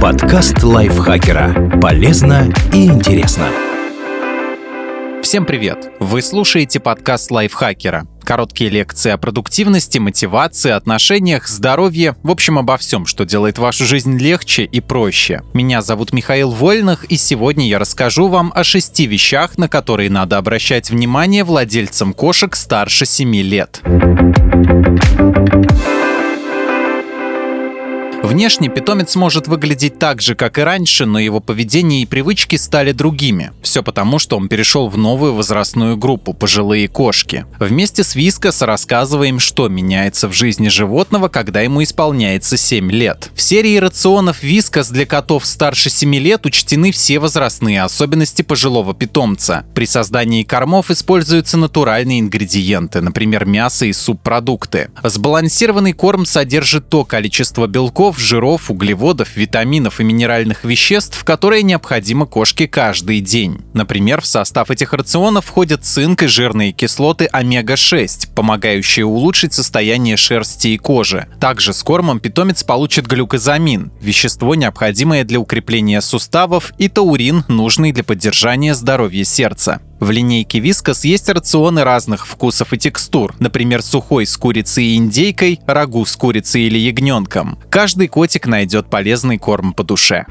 Подкаст лайфхакера. Полезно и интересно. Всем привет! Вы слушаете подкаст лайфхакера. Короткие лекции о продуктивности, мотивации, отношениях, здоровье, в общем, обо всем, что делает вашу жизнь легче и проще. Меня зовут Михаил Вольных, и сегодня я расскажу вам о шести вещах, на которые надо обращать внимание владельцам кошек старше 7 лет. Внешне питомец может выглядеть так же, как и раньше, но его поведение и привычки стали другими. Все потому, что он перешел в новую возрастную группу – пожилые кошки. Вместе с Вискас рассказываем, что меняется в жизни животного, когда ему исполняется 7 лет. В серии рационов Вискас для котов старше 7 лет учтены все возрастные особенности пожилого питомца. При создании кормов используются натуральные ингредиенты, например, мясо и субпродукты. Сбалансированный корм содержит то количество белков, жиров, углеводов, витаминов и минеральных веществ, которые необходимы кошке каждый день. Например, в состав этих рационов входят цинк и жирные кислоты омега-6, помогающие улучшить состояние шерсти и кожи. Также с кормом питомец получит глюкозамин, вещество, необходимое для укрепления суставов, и таурин, нужный для поддержания здоровья сердца. В линейке Вискас есть рационы разных вкусов и текстур, например, сухой с курицей и индейкой, рагу с курицей или ягненком. Каждый котик найдет полезный корм по душе.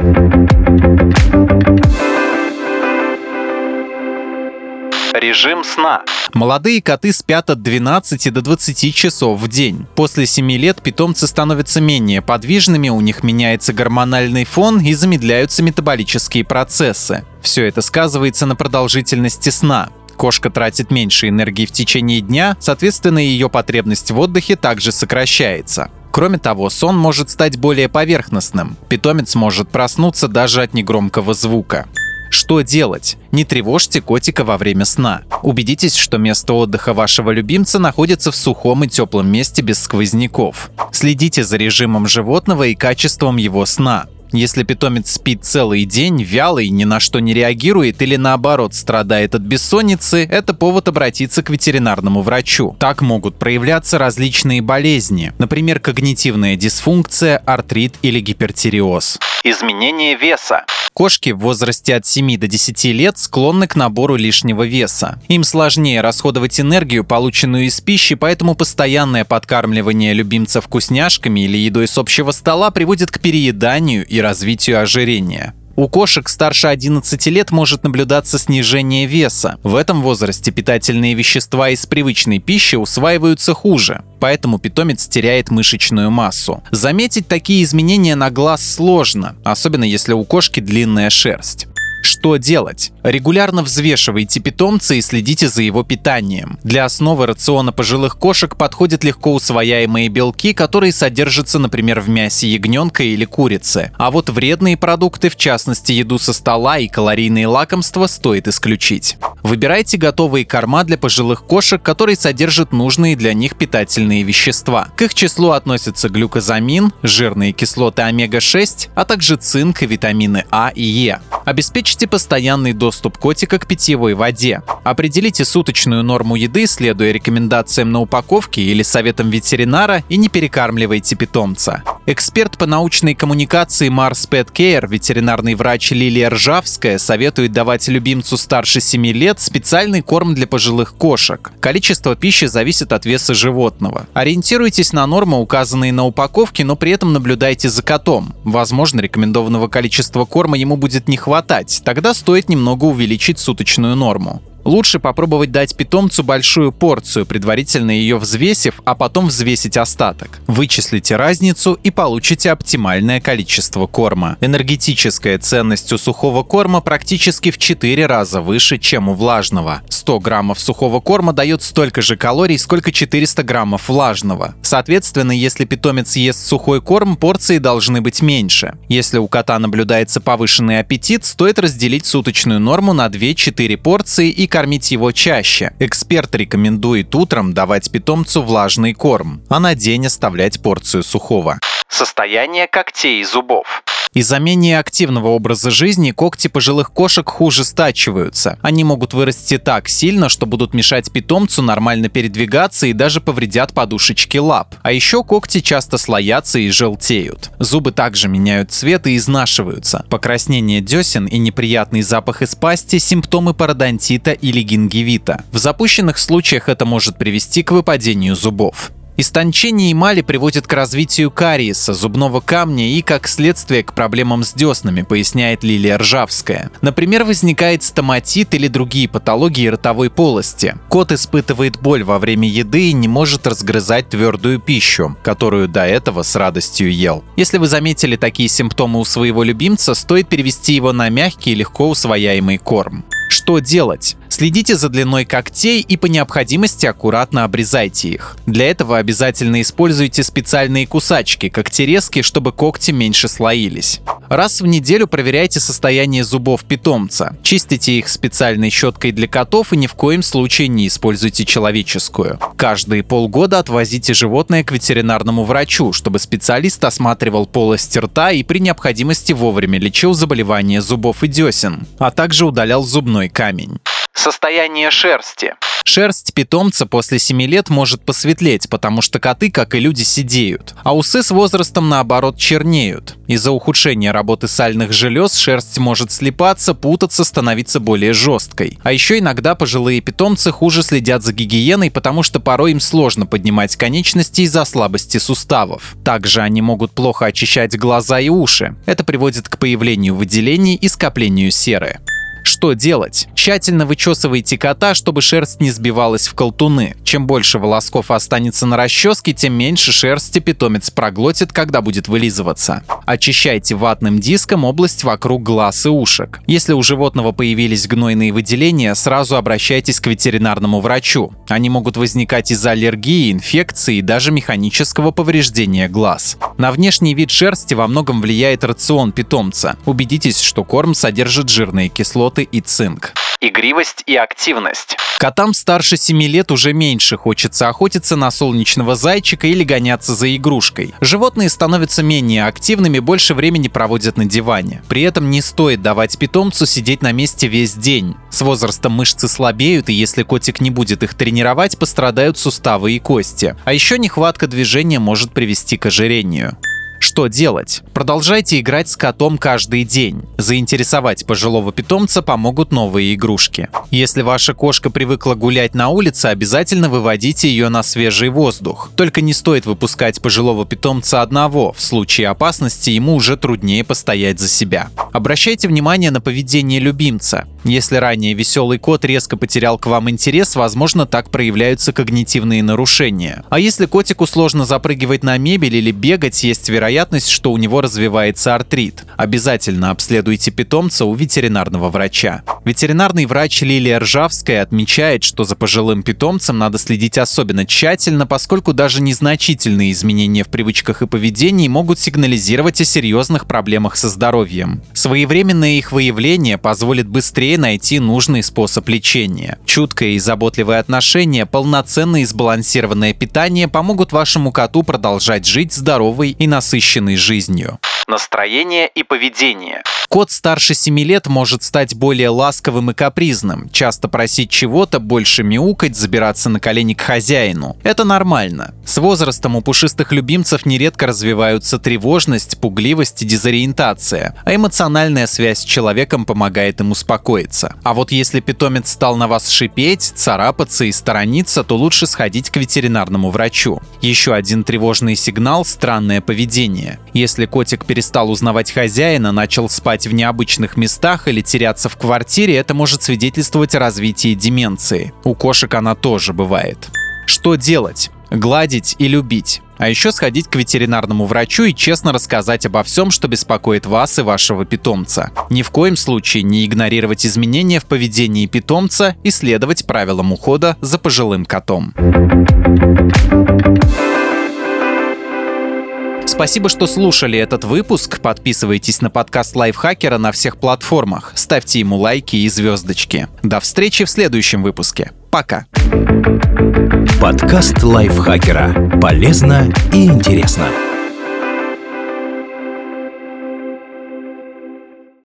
Режим сна. Молодые коты спят от 12 до 20 часов в день. После 7 лет питомцы становятся менее подвижными, у них меняется гормональный фон и замедляются метаболические процессы. Все это сказывается на продолжительности сна. Кошка тратит меньше энергии в течение дня, соответственно, ее потребность в отдыхе также сокращается. Кроме того, сон может стать более поверхностным. Питомец может проснуться даже от негромкого звука. Что делать? Не тревожьте котика во время сна. Убедитесь, что место отдыха вашего любимца находится в сухом и теплом месте без сквозняков. Следите за режимом животного и качеством его сна. Если питомец спит целый день, вялый, ни на что не реагирует или наоборот страдает от бессонницы, это повод обратиться к ветеринарному врачу. Так могут проявляться различные болезни, например, когнитивная дисфункция, артрит или гипертиреоз. Изменение веса. Кошки в возрасте от 7 до 10 лет склонны к набору лишнего веса. Им сложнее расходовать энергию, полученную из пищи, поэтому постоянное подкармливание любимца вкусняшками или едой с общего стола приводит к перееданию и развитию ожирения. У кошек старше 11 лет может наблюдаться снижение веса. В этом возрасте питательные вещества из привычной пищи усваиваются хуже, поэтому питомец теряет мышечную массу. Заметить такие изменения на глаз сложно, особенно если у кошки длинная шерсть. Что делать? Регулярно взвешивайте питомца и следите за его питанием. Для основы рациона пожилых кошек подходят легко усвояемые белки, которые содержатся, например, в мясе ягненка или курицы. А вот вредные продукты, в частности еду со стола и калорийные лакомства, стоит исключить. Выбирайте готовые корма для пожилых кошек, которые содержат нужные для них питательные вещества. К их числу относятся глюкозамин, жирные кислоты омега-6, а также цинк и витамины А и Е. Обеспечьте постоянный доступ котика к питьевой воде. Определите суточную норму еды, следуя рекомендациям на упаковке или советам ветеринара и не перекармливайте питомца. Эксперт по научной коммуникации Mars Pet Care, ветеринарный врач Лилия Ржавская, советует давать любимцу старше 7 лет специальный корм для пожилых кошек. Количество пищи зависит от веса животного. Ориентируйтесь на нормы, указанные на упаковке, но при этом наблюдайте за котом. Возможно, рекомендованного количества корма ему будет не хватать, тогда стоит немного увеличить суточную норму. Лучше попробовать дать питомцу большую порцию, предварительно ее взвесив, а потом взвесить остаток. Вычислите разницу и получите оптимальное количество корма. Энергетическая ценность у сухого корма практически в 4 раза выше, чем у влажного. 100 граммов сухого корма дает столько же калорий, сколько 400 граммов влажного. Соответственно, если питомец ест сухой корм, порции должны быть меньше. Если у кота наблюдается повышенный аппетит, стоит разделить суточную норму на 2-4 порции и кормить его чаще. Эксперт рекомендует утром давать питомцу влажный корм, а на день оставлять порцию сухого. Состояние когтей и зубов. Из-за менее активного образа жизни когти пожилых кошек хуже стачиваются. Они могут вырасти так сильно, что будут мешать питомцу нормально передвигаться и даже повредят подушечки лап. А еще когти часто слоятся и желтеют. Зубы также меняют цвет и изнашиваются. Покраснение десен и неприятный запах из пасти – симптомы пародонтита или гингивита. В запущенных случаях это может привести к выпадению зубов. Истончение эмали приводит к развитию кариеса, зубного камня и, как следствие, к проблемам с деснами, поясняет Лилия Ржавская. Например, возникает стоматит или другие патологии ротовой полости. Кот испытывает боль во время еды и не может разгрызать твердую пищу, которую до этого с радостью ел. Если вы заметили такие симптомы у своего любимца, стоит перевести его на мягкий и легко усвояемый корм. Что делать? Следите за длиной когтей и по необходимости аккуратно обрезайте их. Для этого обязательно используйте специальные кусачки, когтерезки, чтобы когти меньше слоились. Раз в неделю проверяйте состояние зубов питомца. Чистите их специальной щеткой для котов и ни в коем случае не используйте человеческую. Каждые полгода отвозите животное к ветеринарному врачу, чтобы специалист осматривал полость рта и при необходимости вовремя лечил заболевания зубов и десен, а также удалял зубной камень. Состояние шерсти. Шерсть питомца после 7 лет может посветлеть, потому что коты, как и люди, сидеют. А усы с возрастом, наоборот, чернеют. Из-за ухудшения работы сальных желез шерсть может слипаться, путаться, становиться более жесткой. А еще иногда пожилые питомцы хуже следят за гигиеной, потому что порой им сложно поднимать конечности из-за слабости суставов. Также они могут плохо очищать глаза и уши. Это приводит к появлению выделений и скоплению серы. Что делать? Тщательно вычесывайте кота, чтобы шерсть не сбивалась в колтуны. Чем больше волосков останется на расческе, тем меньше шерсти питомец проглотит, когда будет вылизываться. Очищайте ватным диском область вокруг глаз и ушек. Если у животного появились гнойные выделения, сразу обращайтесь к ветеринарному врачу. Они могут возникать из-за аллергии, инфекции и даже механического повреждения глаз. На внешний вид шерсти во многом влияет рацион питомца. Убедитесь, что корм содержит жирные кислоты кислоты и цинк. Игривость и активность. Котам старше 7 лет уже меньше хочется охотиться на солнечного зайчика или гоняться за игрушкой. Животные становятся менее активными, больше времени проводят на диване. При этом не стоит давать питомцу сидеть на месте весь день. С возрастом мышцы слабеют, и если котик не будет их тренировать, пострадают суставы и кости. А еще нехватка движения может привести к ожирению. Что делать? Продолжайте играть с котом каждый день. Заинтересовать пожилого питомца помогут новые игрушки. Если ваша кошка привыкла гулять на улице, обязательно выводите ее на свежий воздух. Только не стоит выпускать пожилого питомца одного, в случае опасности ему уже труднее постоять за себя. Обращайте внимание на поведение любимца. Если ранее веселый кот резко потерял к вам интерес, возможно, так проявляются когнитивные нарушения. А если котику сложно запрыгивать на мебель или бегать, есть вероятность вероятность, что у него развивается артрит. Обязательно обследуйте питомца у ветеринарного врача. Ветеринарный врач Лилия Ржавская отмечает, что за пожилым питомцем надо следить особенно тщательно, поскольку даже незначительные изменения в привычках и поведении могут сигнализировать о серьезных проблемах со здоровьем. Своевременное их выявление позволит быстрее найти нужный способ лечения. Чуткое и заботливое отношение, полноценное и сбалансированное питание помогут вашему коту продолжать жить здоровой и насыщенной насыщенный жизнью. Настроение и поведение. Кот старше 7 лет может стать более ласковым и капризным, часто просить чего-то, больше мяукать, забираться на колени к хозяину. Это нормально. С возрастом у пушистых любимцев нередко развиваются тревожность, пугливость и дезориентация, а эмоциональная связь с человеком помогает им успокоиться. А вот если питомец стал на вас шипеть, царапаться и сторониться, то лучше сходить к ветеринарному врачу. Еще один тревожный сигнал – странное поведение. Если котик перестал узнавать хозяина, начал спать в необычных местах или теряться в квартире, это может свидетельствовать о развитии деменции. У кошек она тоже бывает. Что делать? Гладить и любить. А еще сходить к ветеринарному врачу и честно рассказать обо всем, что беспокоит вас и вашего питомца. Ни в коем случае не игнорировать изменения в поведении питомца и следовать правилам ухода за пожилым котом. Спасибо, что слушали этот выпуск. Подписывайтесь на подкаст Лайфхакера на всех платформах. Ставьте ему лайки и звездочки. До встречи в следующем выпуске. Пока. Подкаст Лайфхакера. Полезно и интересно.